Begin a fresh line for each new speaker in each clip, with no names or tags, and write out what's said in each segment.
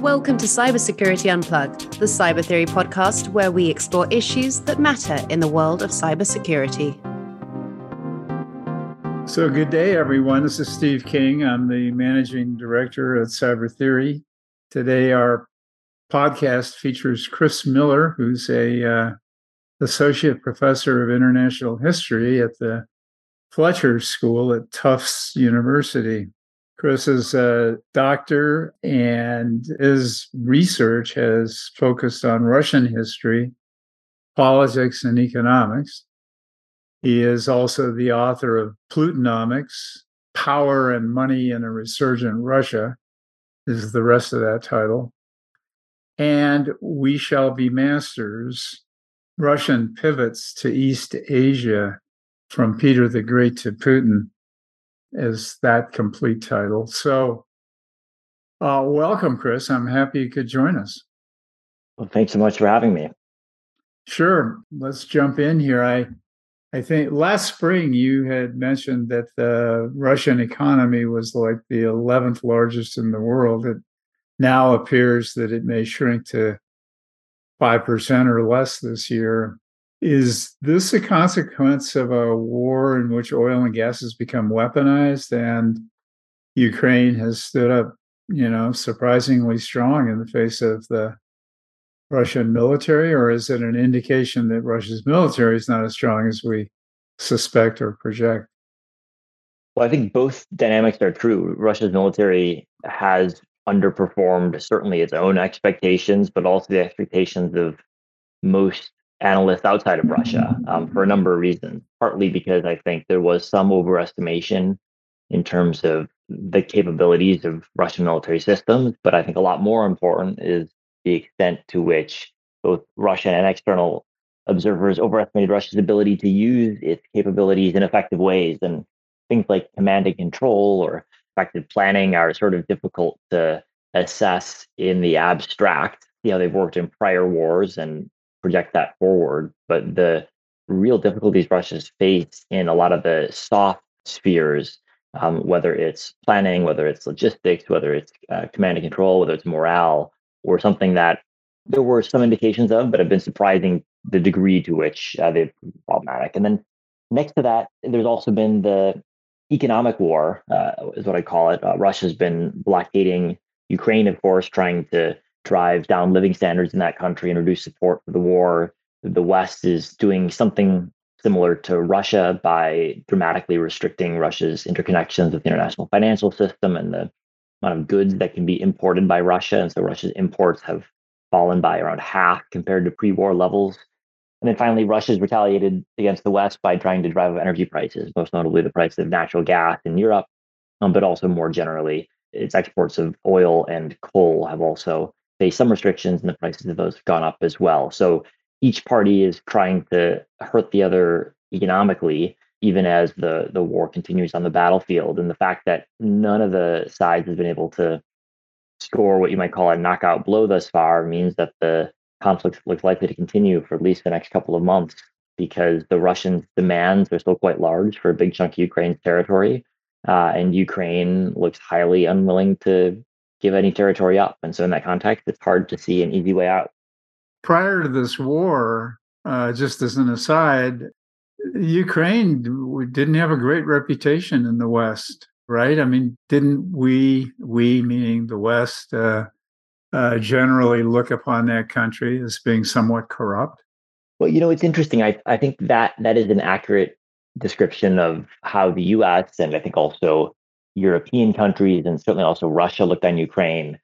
Welcome to Cybersecurity Unplugged, the Cyber Theory podcast where we explore issues that matter in the world of cybersecurity.
So, good day, everyone. This is Steve King. I'm the managing director at Cyber Theory. Today, our podcast features Chris Miller, who's a uh, associate professor of international history at the Fletcher School at Tufts University. Chris is a doctor, and his research has focused on Russian history, politics, and economics. He is also the author of Putinomics Power and Money in a Resurgent Russia, is the rest of that title. And We Shall Be Masters Russian Pivots to East Asia from Peter the Great to Putin is that complete title. So, uh, welcome, Chris. I'm happy you could join us.
Well, thanks so much for having me.
Sure. Let's jump in here. I I think last spring you had mentioned that the Russian economy was like the 11th largest in the world. It now appears that it may shrink to 5% or less this year. Is this a consequence of a war in which oil and gas has become weaponized and Ukraine has stood up, you know, surprisingly strong in the face of the Russian military, or is it an indication that Russia's military is not as strong as we suspect or project?
Well, I think both dynamics are true. Russia's military has underperformed certainly its own expectations, but also the expectations of most analysts outside of Russia um, for a number of reasons. Partly because I think there was some overestimation in terms of the capabilities of Russian military systems, but I think a lot more important is the extent to which both Russian and external observers overestimated Russia's ability to use its capabilities in effective ways. And things like command and control or effective planning are sort of difficult to assess in the abstract. You know, they've worked in prior wars and project that forward. But the real difficulties Russia's face in a lot of the soft spheres, um, whether it's planning, whether it's logistics, whether it's uh, command and control, whether it's morale, or something that there were some indications of, but have been surprising the degree to which uh, they've been problematic. And then next to that, there's also been the economic war, uh, is what I call it. Uh, Russia's been blockading Ukraine, of course, trying to drive down living standards in that country and reduce support for the war. The West is doing something similar to Russia by dramatically restricting Russia's interconnections with the international financial system and the amount of goods that can be imported by Russia. And so Russia's imports have fallen by around half compared to pre war levels. And then finally, Russia's retaliated against the West by trying to drive up energy prices, most notably the price of natural gas in Europe, um, but also more generally, its exports of oil and coal have also faced some restrictions, and the prices of those have gone up as well. So each party is trying to hurt the other economically, even as the the war continues on the battlefield. And the fact that none of the sides has been able to score what you might call a knockout blow thus far means that the conflict looks likely to continue for at least the next couple of months because the Russians' demands are still quite large for a big chunk of Ukraine's territory. Uh, and Ukraine looks highly unwilling to give any territory up. And so, in that context, it's hard to see an easy way out.
Prior to this war, uh, just as an aside, Ukraine didn't have a great reputation in the West, right? I mean, didn't we, we meaning the West, uh, uh, generally look upon that country as being somewhat corrupt?
Well, you know, it's interesting. I, I think that that is an accurate description of how the US and I think also European countries and certainly also Russia looked on Ukraine.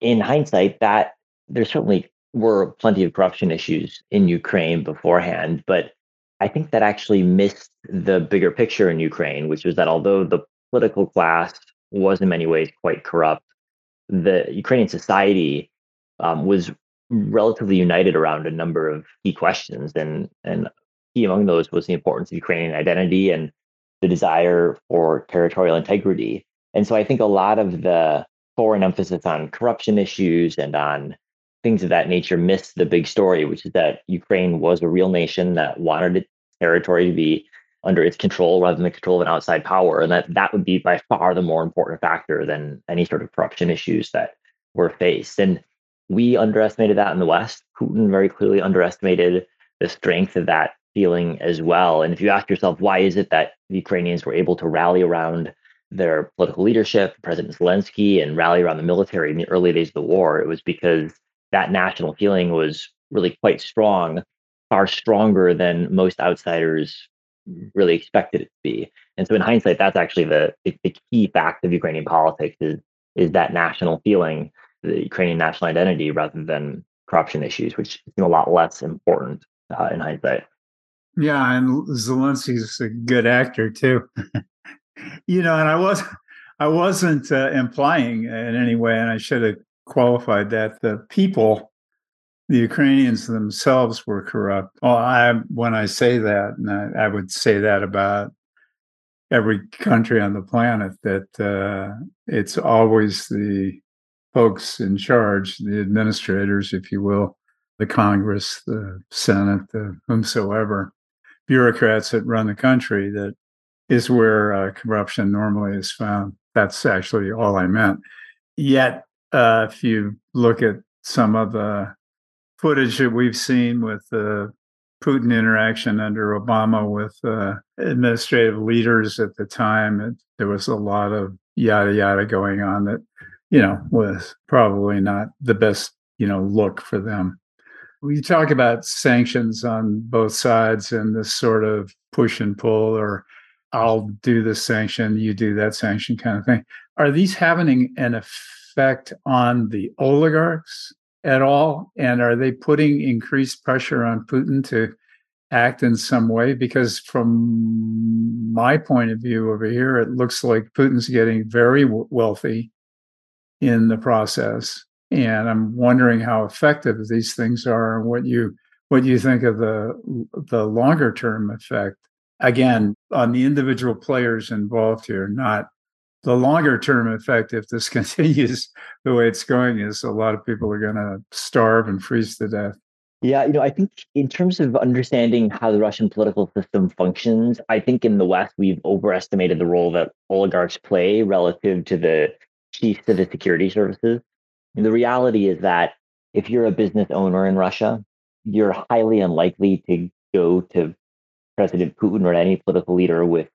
In hindsight, that there certainly were plenty of corruption issues in Ukraine beforehand, but I think that actually missed the bigger picture in Ukraine, which was that although the political class was in many ways quite corrupt, the Ukrainian society um, was relatively united around a number of key questions, and and key among those was the importance of Ukrainian identity and the desire for territorial integrity. And so I think a lot of the foreign emphasis on corruption issues and on things of that nature missed the big story, which is that Ukraine was a real nation that wanted its territory to be under its control rather than the control of an outside power. And that that would be by far the more important factor than any sort of corruption issues that were faced. And we underestimated that in the West. Putin very clearly underestimated the strength of that feeling as well. And if you ask yourself, why is it that the Ukrainians were able to rally around their political leadership, President Zelensky, and rally around the military in the early days of the war, it was because that national feeling was really quite strong, far stronger than most outsiders really expected it to be. And so, in hindsight, that's actually the, the, key fact of Ukrainian politics is is that national feeling, the Ukrainian national identity, rather than corruption issues, which seem a lot less important uh, in hindsight.
Yeah, and Zelensky's a good actor too. you know, and I was I wasn't uh, implying in any way, and I should have qualified that the people, the Ukrainians themselves, were corrupt. Well, I when I say that, and I, I would say that about every country on the planet, that uh, it's always the folks in charge, the administrators, if you will, the Congress, the Senate, the whomsoever, bureaucrats that run the country that is where uh, corruption normally is found. That's actually all I meant. Yet, uh, if you look at some of the footage that we've seen with the Putin interaction under Obama with uh, administrative leaders at the time, it, there was a lot of yada yada going on that, you know, was probably not the best, you know, look for them. We talk about sanctions on both sides and this sort of push and pull or I'll do this sanction, you do that sanction kind of thing. Are these having an effect on the oligarchs at all? And are they putting increased pressure on Putin to act in some way? Because from my point of view over here, it looks like Putin's getting very wealthy in the process. And I'm wondering how effective these things are and what you what you think of the the longer term effect again on the individual players involved here, not the longer term effect. If this continues the way it's going, is a lot of people are going to starve and freeze to death.
Yeah, you know, I think in terms of understanding how the Russian political system functions, I think in the West we've overestimated the role that oligarchs play relative to the chiefs of the security services. The reality is that if you're a business owner in Russia, you're highly unlikely to go to President Putin or any political leader with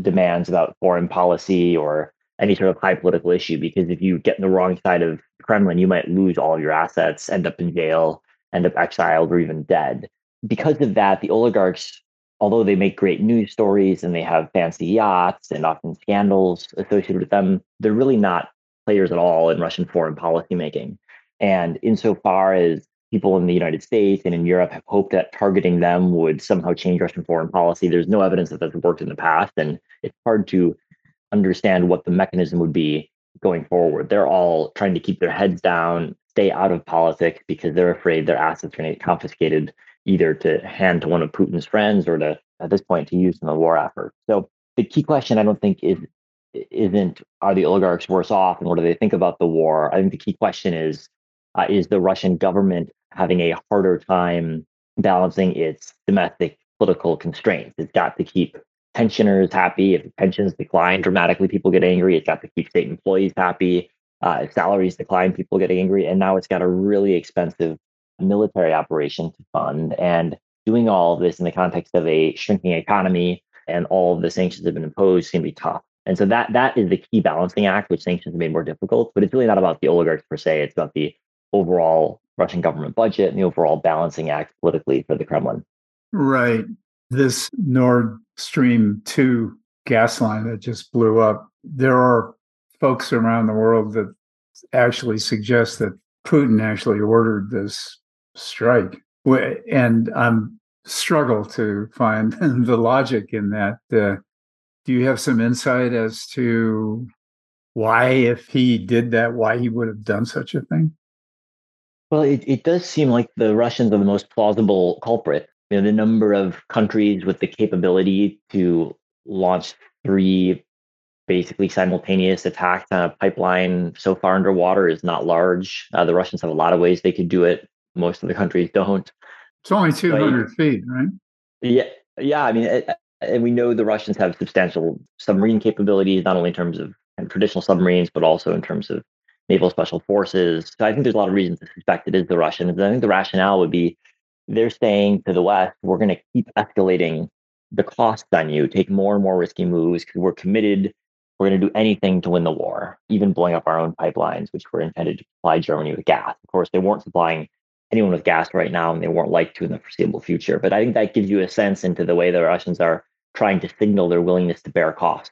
demands about foreign policy or any sort of high political issue. Because if you get in the wrong side of Kremlin, you might lose all of your assets, end up in jail, end up exiled, or even dead. Because of that, the oligarchs, although they make great news stories and they have fancy yachts and often scandals associated with them, they're really not players at all in Russian foreign policy making. And insofar as people in the United States and in Europe have hoped that targeting them would somehow change Russian foreign policy. There's no evidence that that's worked in the past, and it's hard to understand what the mechanism would be going forward. They're all trying to keep their heads down, stay out of politics because they're afraid their assets are going to get confiscated either to hand to one of Putin's friends or to, at this point, to use in the war effort. So the key question, I don't think, is isn't are the oligarchs worse off and what do they think about the war? I think the key question is uh, is the Russian government having a harder time balancing its domestic political constraints. It's got to keep pensioners happy. If pensions decline dramatically, people get angry. It's got to keep state employees happy. Uh, if salaries decline, people get angry. And now it's got a really expensive military operation to fund. And doing all of this in the context of a shrinking economy and all of the sanctions that have been imposed to be tough. And so that that is the key balancing act, which sanctions have made more difficult. But it's really not about the oligarchs per se. It's about the overall Russian government budget and the overall balancing act politically for the Kremlin.
Right. This Nord Stream 2 gas line that just blew up, there are folks around the world that actually suggest that Putin actually ordered this strike. And I'm struggle to find the logic in that. Uh, do you have some insight as to why, if he did that, why he would have done such a thing?
Well, it, it does seem like the Russians are the most plausible culprit. You know, the number of countries with the capability to launch three basically simultaneous attacks on a pipeline so far underwater is not large. Uh, the Russians have a lot of ways they could do it. Most of the countries don't.
It's only 200 but, feet, right?
Yeah. Yeah. I mean, and we know the Russians have substantial submarine capabilities, not only in terms of traditional submarines, but also in terms of naval special forces. So I think there's a lot of reasons to suspect it is the Russians. I think the rationale would be they're saying to the West, we're going to keep escalating the costs on you, take more and more risky moves because we're committed. We're going to do anything to win the war, even blowing up our own pipelines, which were intended to supply Germany with gas. Of course, they weren't supplying anyone with gas right now, and they weren't like to in the foreseeable future. But I think that gives you a sense into the way the Russians are trying to signal their willingness to bear costs.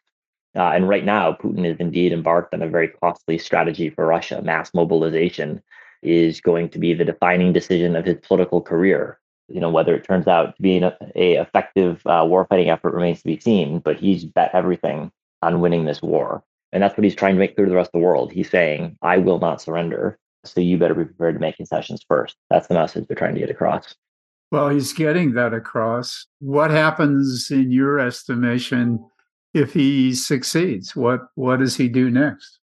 Uh, and right now, Putin is indeed embarked on a very costly strategy for Russia. Mass mobilization is going to be the defining decision of his political career. You know, whether it turns out to be an a effective uh, warfighting effort remains to be seen, but he's bet everything on winning this war. And that's what he's trying to make clear to the rest of the world. He's saying, I will not surrender. So you better be prepared to make concessions first. That's the message they're trying to get across.
Well, he's getting that across. What happens in your estimation if he succeeds? What what does he do next?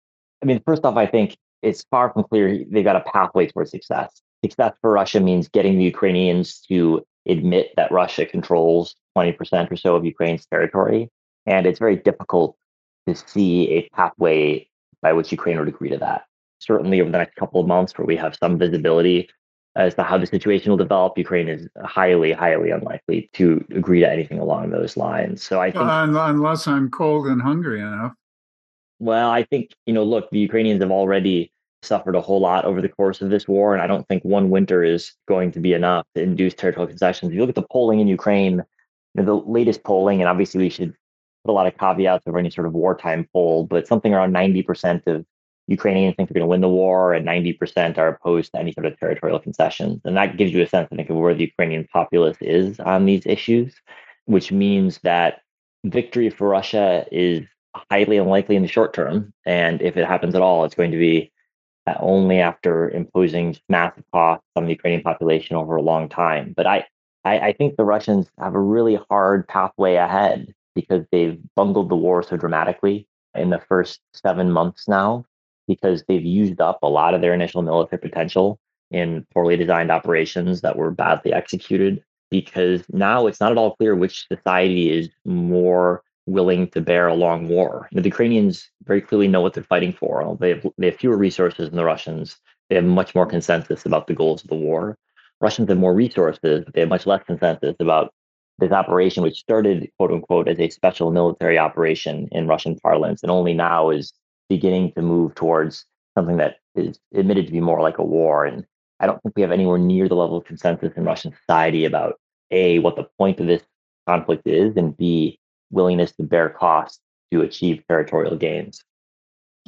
I mean, first off, I think it's far from clear they've got a pathway towards success. Success for Russia means getting the Ukrainians to admit that Russia controls 20% or so of Ukraine's territory. And it's very difficult to see a pathway by which Ukraine would agree to that. Certainly over the next couple of months, where we have some visibility as to how the situation will develop, Ukraine is highly, highly unlikely to agree to anything along those lines. So I think,
uh, unless I'm cold and hungry enough.
Well, I think you know, look, the Ukrainians have already suffered a whole lot over the course of this war, and I don't think one winter is going to be enough to induce territorial concessions. If you look at the polling in Ukraine, you know, the latest polling, and obviously we should put a lot of caveats over any sort of wartime poll, but something around 90% of Ukrainians think they're going to win the war, and 90% are opposed to any sort of territorial concessions. And that gives you a sense, I think, of where the Ukrainian populace is on these issues, which means that victory for Russia is highly unlikely in the short term. And if it happens at all, it's going to be uh, only after imposing massive costs on the Ukrainian population over a long time. But I, I, I think the Russians have a really hard pathway ahead because they've bungled the war so dramatically in the first seven months now because they've used up a lot of their initial military potential in poorly designed operations that were badly executed. Because now it's not at all clear which society is more willing to bear a long war. The Ukrainians very clearly know what they're fighting for. Uh, they have, they have fewer resources than the Russians. They have much more consensus about the goals of the war. Russians have more resources, but they have much less consensus about this operation, which started, quote unquote, as a special military operation in Russian parlance, and only now is beginning to move towards something that is admitted to be more like a war. And I don't think we have anywhere near the level of consensus in Russian society about A, what the point of this conflict is, and B, willingness to bear costs to achieve territorial gains.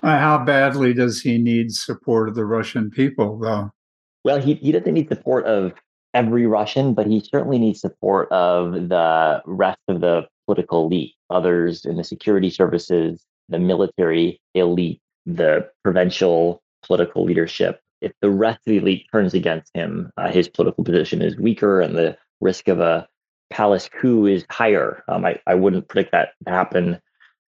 Uh, how badly does he need support of the Russian people, though?
Well, he, he doesn't need support of every Russian, but he certainly needs support of the rest of the political elite, others in the security services, the military elite, the provincial political leadership. If the rest of the elite turns against him, uh, his political position is weaker and the risk of a palace coup is higher. Um, I, I wouldn't predict that to happen,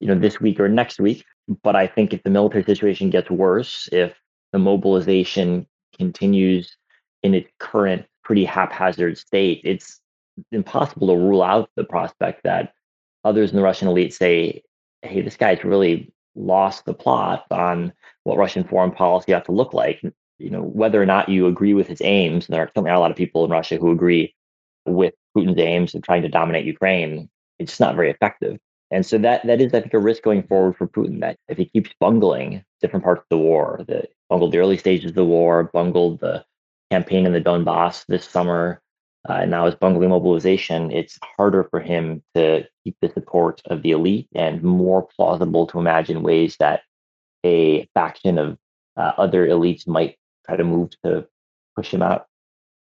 you know, this week or next week. But I think if the military situation gets worse, if the mobilization continues in its current pretty haphazard state, it's impossible to rule out the prospect that others in the Russian elite say, hey, this guy's really lost the plot on what Russian foreign policy ought to look like. You know, whether or not you agree with his aims, and there are certainly a lot of people in Russia who agree with Putin's aims of trying to dominate Ukraine, it's just not very effective. And so that that is, I think, a risk going forward for Putin. That if he keeps bungling different parts of the war, the bungled the early stages of the war, bungled the campaign in the Donbass this summer, uh, now his bungling mobilization, it's harder for him to keep the support of the elite and more plausible to imagine ways that a faction of uh, other elites might try to move to push him out.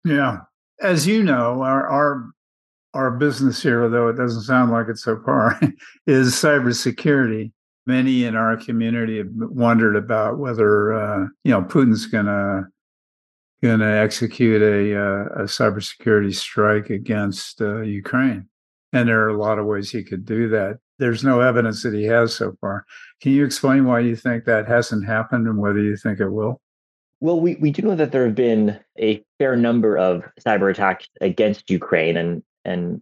Yeah. As you know, our, our our business here, though it doesn't sound like it so far, is cybersecurity. Many in our community have wondered about whether uh, you know Putin's going to going to execute a, uh, a cybersecurity strike against uh, Ukraine. And there are a lot of ways he could do that. There's no evidence that he has so far. Can you explain why you think that hasn't happened and whether you think it will?
Well, we, we do know that there have been a fair number of cyber attacks against Ukraine, and, and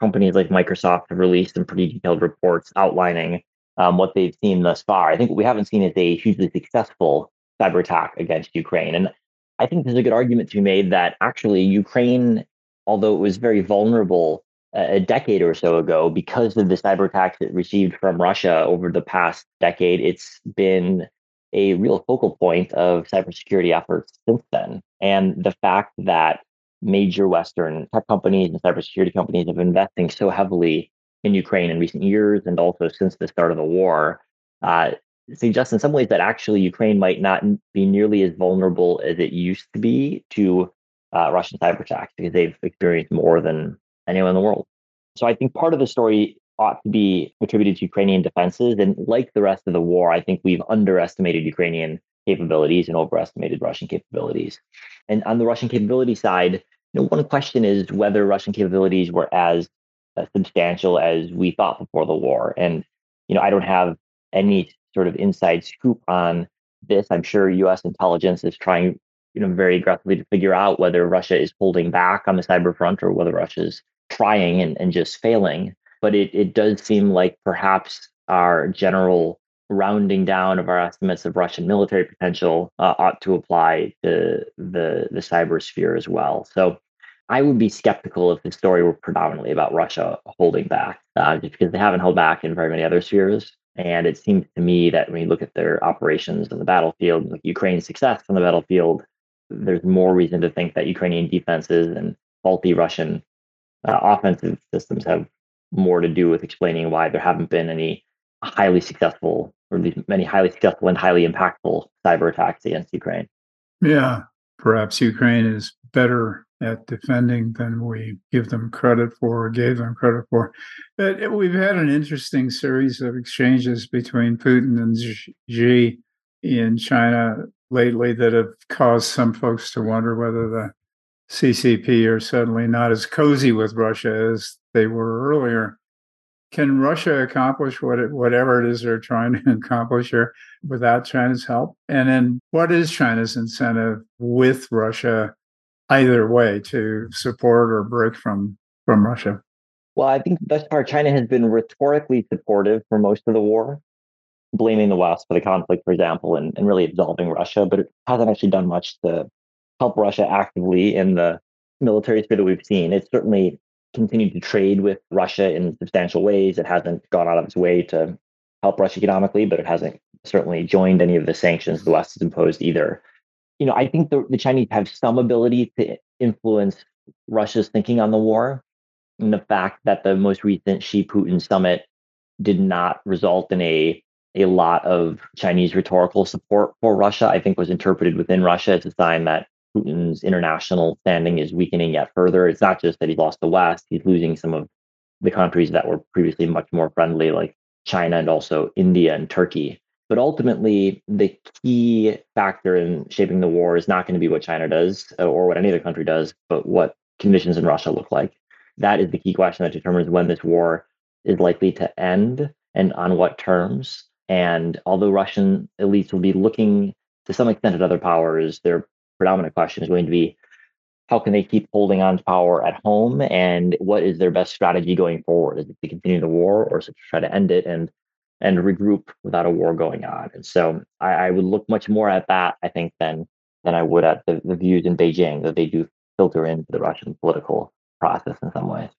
companies like Microsoft have released some pretty detailed reports outlining um, what they've seen thus far. I think what we haven't seen is a hugely successful cyber attack against Ukraine. And I think there's a good argument to be made that actually Ukraine, although it was very vulnerable a decade or so ago, because of the cyber attacks it received from Russia over the past decade, it's been a real focal point of cybersecurity efforts since then. And the fact that major Western tech companies and cybersecurity companies have been investing so heavily in Ukraine in recent years and also since the start of the war uh, suggests in some ways that actually Ukraine might not be nearly as vulnerable as it used to be to uh, Russian cyber attacks because they've experienced more than anyone in the world. So I think part of the story ought to be attributed to Ukrainian defenses. And like the rest of the war, I think we've underestimated Ukrainian capabilities and overestimated Russian capabilities. And on the Russian capability side, you know, one question is whether Russian capabilities were as uh, substantial as we thought before the war. And you know, I don't have any sort of inside scoop on this. I'm sure U.S. intelligence is trying, you know, very aggressively to figure out whether Russia is holding back on the cyber front or whether Russia is trying and, and just failing. But it, it does seem like perhaps our general rounding down of our estimates of Russian military potential uh, ought to apply to the the cyber sphere as well. So I would be skeptical if the story were predominantly about Russia holding back, uh, just because they haven't held back in very many other spheres. And it seems to me that when you look at their operations on the battlefield, like Ukraine's success on the battlefield, there's more reason to think that Ukrainian defenses and faulty Russian uh, offensive systems have more to do with explaining why there haven't been any highly successful or many highly successful and highly impactful cyber attacks against Ukraine.
Yeah, perhaps Ukraine is better at defending than we give them credit for or gave them credit for. But we've had an interesting series of exchanges between Putin and Xi in China lately that have caused some folks to wonder whether the CCP are suddenly not as cozy with Russia as they were earlier. Can Russia accomplish what it, whatever it is they're trying to accomplish here without China's help? And then what is China's incentive with Russia either way to support or break from from Russia?
Well, I think thus far China has been rhetorically supportive for most of the war, blaming the West for the conflict, for example, and, and really absolving Russia, but it hasn't actually done much to help Russia actively in the military sphere that we've seen. It's certainly continued to trade with Russia in substantial ways. It hasn't gone out of its way to help Russia economically, but it hasn't certainly joined any of the sanctions the West has imposed either you know, I think the, the Chinese have some ability to influence Russia's thinking on the war. And the fact that the most recent Xi Putin summit did not result in a a lot of Chinese rhetorical support for Russia, I think was interpreted within Russia as a sign that Putin's international standing is weakening yet further. It's not just that he's lost the West, he's losing some of the countries that were previously much more friendly, like China and also India and Turkey. But ultimately, the key factor in shaping the war is not going to be what China does uh, or what any other country does, but what conditions in Russia look like. That is the key question that determines when this war is likely to end and on what terms. And although Russian elites will be looking to some extent at other powers, their predominant question is going to be how can they keep holding on to power at home and what is their best strategy going forward? Is it to continue the war or is it to try to end it? And and regroup without a war going on. And so I, I, would look much more at that, I think, than than I would at the, the views in Beijing that they do filter into the Russian political process in some ways.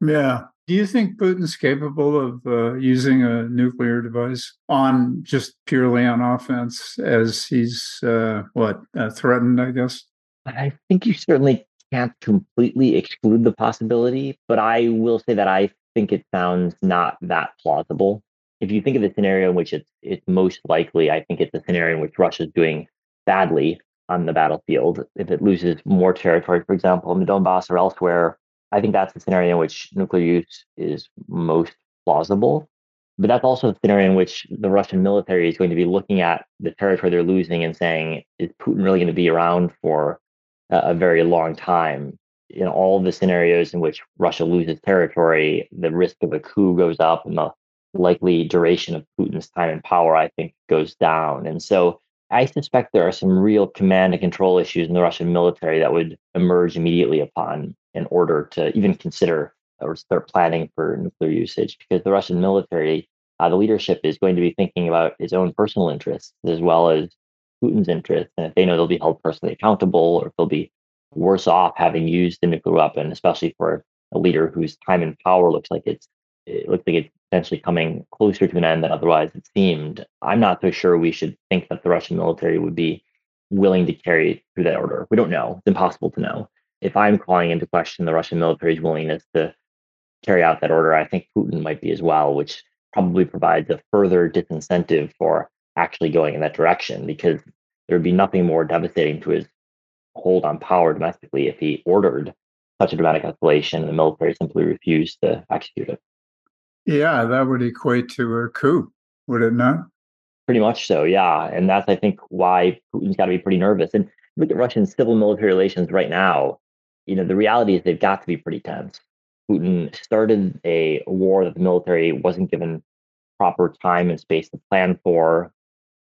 Yeah. Do you think Putin's capable of uh, using a nuclear device on just purely on offense as he's uh, what uh, threatened? I guess.
I think you certainly can't completely exclude the possibility, but I will say that I think it sounds not that plausible if you think of the scenario in which it's it's most likely, I think it's a scenario in which Russia is doing badly on the battlefield. If it loses more territory, for example, in the Donbass or elsewhere, I think that's the scenario in which nuclear use is most plausible. But that's also the scenario in which the Russian military is going to be looking at the territory they're losing and saying, is Putin really going to be around for a, a very long time? In all of the scenarios in which Russia loses territory, the risk of a coup goes up and the likely duration of Putin's time in power, I think, goes down. And so I suspect there are some real command and control issues in the Russian military that would emerge immediately upon in order to even consider or start planning for nuclear usage because the Russian military, uh, the leadership is going to be thinking about its own personal interests as well as Putin's interests. And if they know they'll be held personally accountable or if they'll be worse off having used the nuclear weapon, especially for a leader whose time in power looks like it's it looks like it's potentially coming closer to an end than otherwise it seemed. I'm not so sure we should think that the Russian military would be willing to carry through that order. We don't know. It's impossible to know. If I'm calling into question the Russian military's willingness to carry out that order, I think Putin might be as well, which probably provides a further disincentive for actually going in that direction because there would be nothing more devastating to his hold on power domestically if he ordered such a dramatic escalation and the military simply refused to execute it.
Yeah, that would equate to a coup, would it not?
Pretty much so, yeah. And that's, I think, why Putin's got to be pretty nervous. And look at Russian civil military relations right now. You know, the reality is they've got to be pretty tense. Putin started a war that the military wasn't given proper time and space to plan for.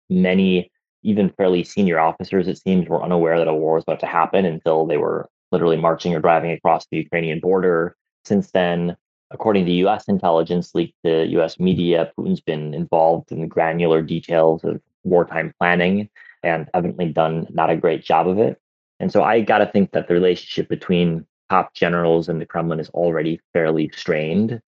Many, even fairly senior officers, it seems, were unaware that a war was about to happen until they were literally marching or driving across the Ukrainian border. Since then, according to US intelligence leaked to US media, Putin's been involved in the granular details of wartime planning and evidently done not a great job of it. And so I got to think that the relationship between top generals and the Kremlin is already fairly strained.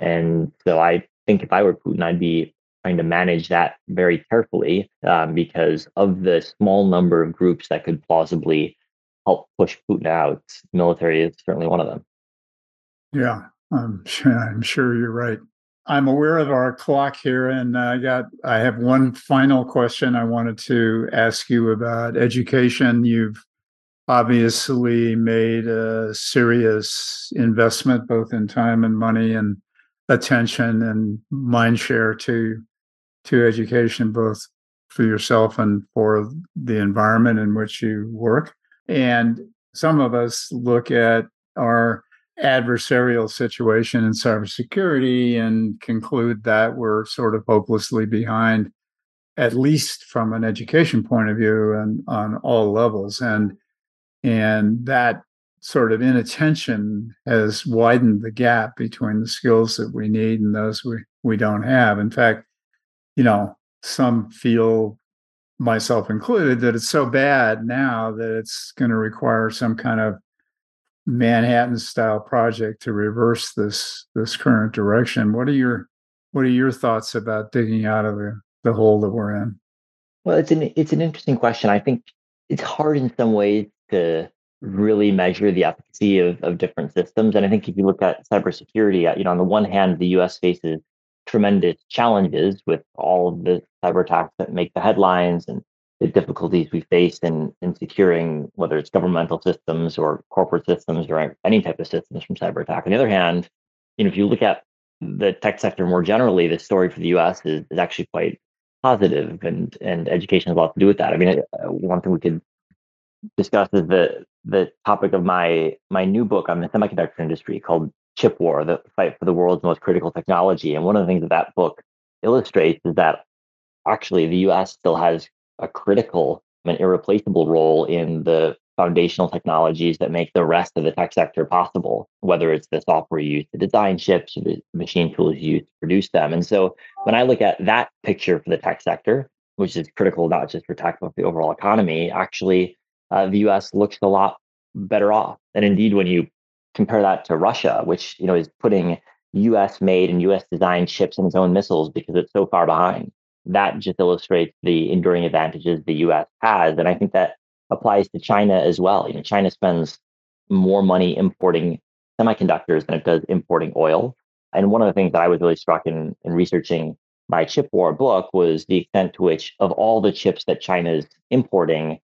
And so I think if I were Putin, I'd be trying to manage that very carefully um, because of the small number of groups that could plausibly help push Putin out. Military is certainly one of them.
Yeah, I'm sure, I'm sure you're right. I'm aware of our clock here, and I got I have one final question I wanted to ask you about education. You've obviously made a serious investment both in time and money and attention and mind share to to education, both for yourself and for the environment in which you work. And some of us look at our adversarial situation in cybersecurity and conclude that we're sort of hopelessly behind, at least from an education point of view and on all levels. And and that sort of inattention has widened the gap between the skills that we need and those we, we don't have. In fact, you know, some feel myself included that it's so bad now that it's going to require some kind of Manhattan style project to reverse this this current direction. What are your what are your thoughts about digging out of the, the hole that we're in?
Well, it's an it's an interesting question. I think it's hard in some ways to really measure the efficacy of, of different systems. And I think if you look at cybersecurity, uh, you know, on the one hand, the US faces tremendous challenges with all of the cyber attacks that make the headlines and the difficulties we face in, in securing whether it's governmental systems or corporate systems or any type of systems from cyber attack. On the other hand, you know, if you look at the tech sector more generally, the story for the U.S. is, is actually quite positive, and and education has a lot to do with that. I mean, uh, one thing we could discuss is the the topic of my my new book on the semiconductor industry called Chip War: The Fight for the World's Most Critical Technology. And one of the things that that book illustrates is that actually the U.S. still has a critical and irreplaceable role in the foundational technologies that make the rest of the tech sector possible, whether it's the software used to design chips or the machine tools used to produce them. And so when I look at that picture for the tech sector, which is critical not just for tech, but for the overall economy, actually, uh, the US looks a lot better off. And indeed, when you compare that to Russia, which you know is putting US made and US designed chips in its own missiles because it's so far behind that just illustrates the enduring advantages the US has. And I think that applies to China as well. You know, China spends more money importing semiconductors than it does importing oil. And one of the things that I was really struck in, in researching my chip war book was the extent to which of all the chips that China is importing,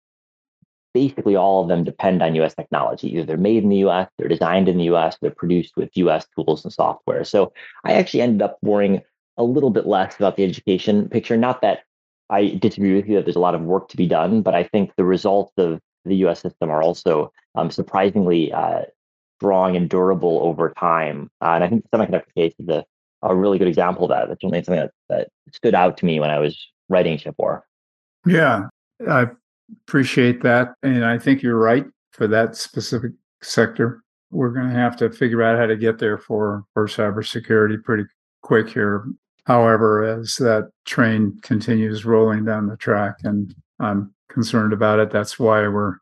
basically all of them depend on US technology. Either they're made in the US, they're designed in the US, they're produced with US tools and software. So I actually ended up worrying a little bit less about the education picture. Not that I disagree with you that there's a lot of work to be done, but I think the results of the U.S. system are also um, surprisingly uh, strong and durable over time. Uh, and I think the semiconductor case is a, a really good example of that. That's certainly something that, that stood out to me when I was writing Chip War.
Yeah, I appreciate that. And I think you're right for that specific sector. We're going to have to figure out how to get there for, for cybersecurity pretty quick here. However, as that train continues rolling down the track, and I'm concerned about it. That's why we're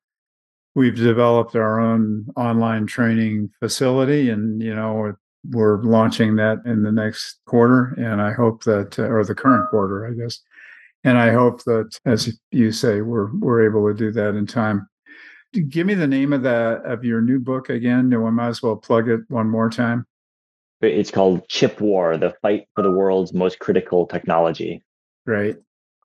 we've developed our own online training facility, and you know we're launching that in the next quarter, and I hope that, uh, or the current quarter, I guess, and I hope that, as you say, we're we're able to do that in time. Give me the name of that of your new book again. And I might as well plug it one more time.
It's called Chip War: The Fight for the World's Most Critical Technology.
Great.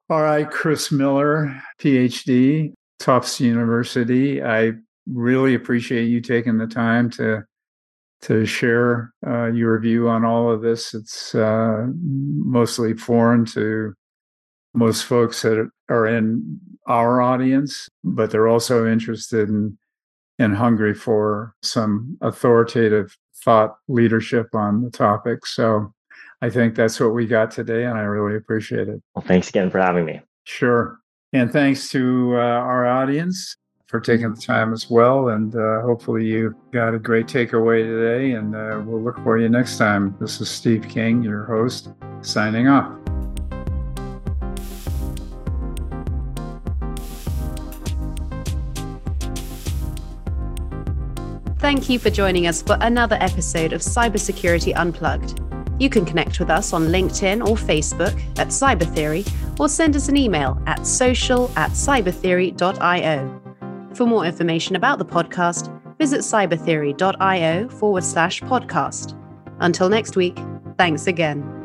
All right, Chris Miller, PhD, Tufts University. I really appreciate you taking the time to to share uh, your view on all of this. It's uh, mostly foreign to most folks that are in our audience, but they're also interested in and hungry for some authoritative thought leadership on the topic. So I think that's what we got today, and I really appreciate it.
Well, thanks again for having me.
Sure. And thanks to uh, our audience for taking the time as well. And uh, hopefully, you got a great takeaway today. And uh, we'll look for you next time. This is Steve King, your host, signing off.
Thank you for joining us for another episode of Cybersecurity Unplugged. You can connect with us on LinkedIn or Facebook at Cybertheory or send us an email at social at cybertheory.io. For more information about the podcast, visit cybertheory.io forward slash podcast. Until next week, thanks again.